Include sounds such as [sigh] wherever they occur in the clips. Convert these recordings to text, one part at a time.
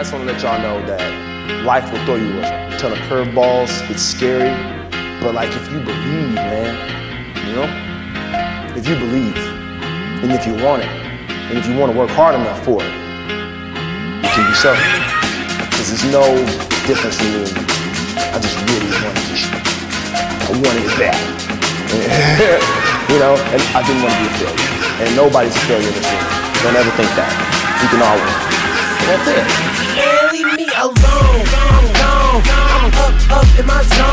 I just want to let y'all know that life will throw you a ton of curveballs. It's scary, but like if you believe, man, you know, if you believe, and if you want it, and if you want to work hard enough for it, you can be something. Because there's no difference from me. I just really this shit. I wanted it bad. [laughs] you know, and I didn't want to be a failure. And nobody's a failure in this. Don't ever think that. You can all win. That's it. Leave me alone. I'm gone. I'm up, up in my zone.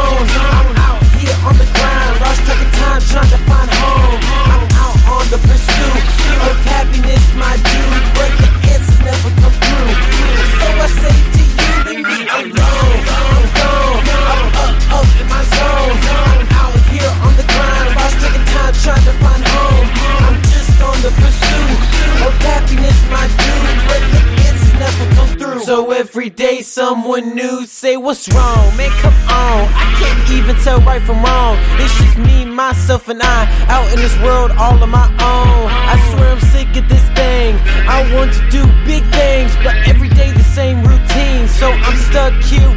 Every day someone new say what's wrong, man come on. I can't even tell right from wrong. It's just me, myself, and I out in this world all on my own. I swear I'm sick of this thing. I want to do big things, but every day the same routine. So I'm stuck here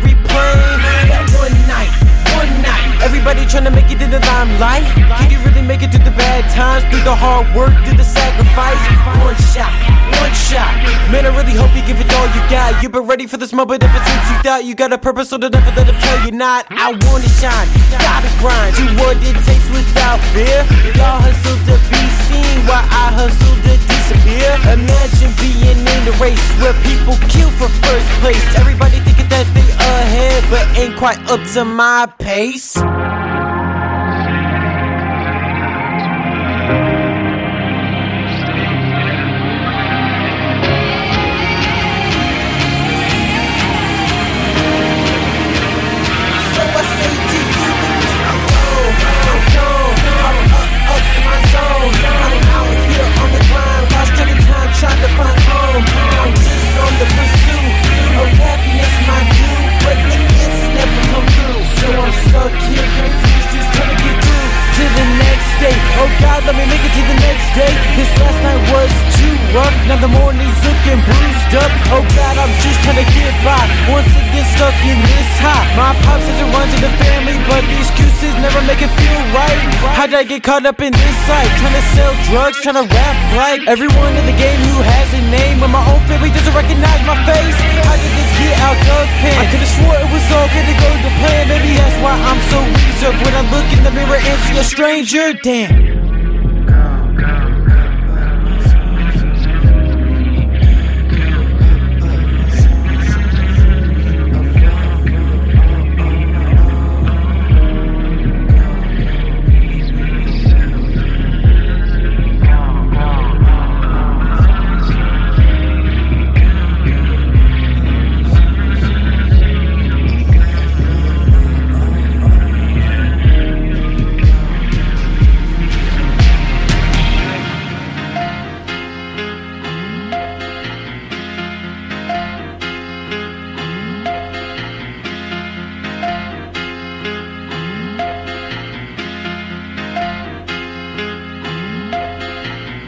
To make it in the limelight. Can you really make it through the bad times, through the hard work, through the sacrifice? One shot, one shot. Man, I really hope you give it all you got. You've been ready for this moment ever since you thought you got a purpose, so don't ever let them tell you not. I wanna shine, gotta grind, do what it takes without fear. Y'all hustle to be seen while I hustle to disappear. Imagine being in the race where people kill for first place. Everybody thinking that they ahead, but ain't quite up to my pace. The morning's looking bruised up. Oh God, I'm just trying to get by. Once again, stuck in this high. My pops says it runs in the family, but the excuses never make it feel right. How'd I get caught up in this site? Trying to sell drugs, trying to rap like everyone in the game who has a name. When my own family doesn't recognize my face, how did this get out of pen? I could've swore it was all gonna go to plan. Maybe that's why I'm so reserved when I look in the mirror and see a stranger. Damn.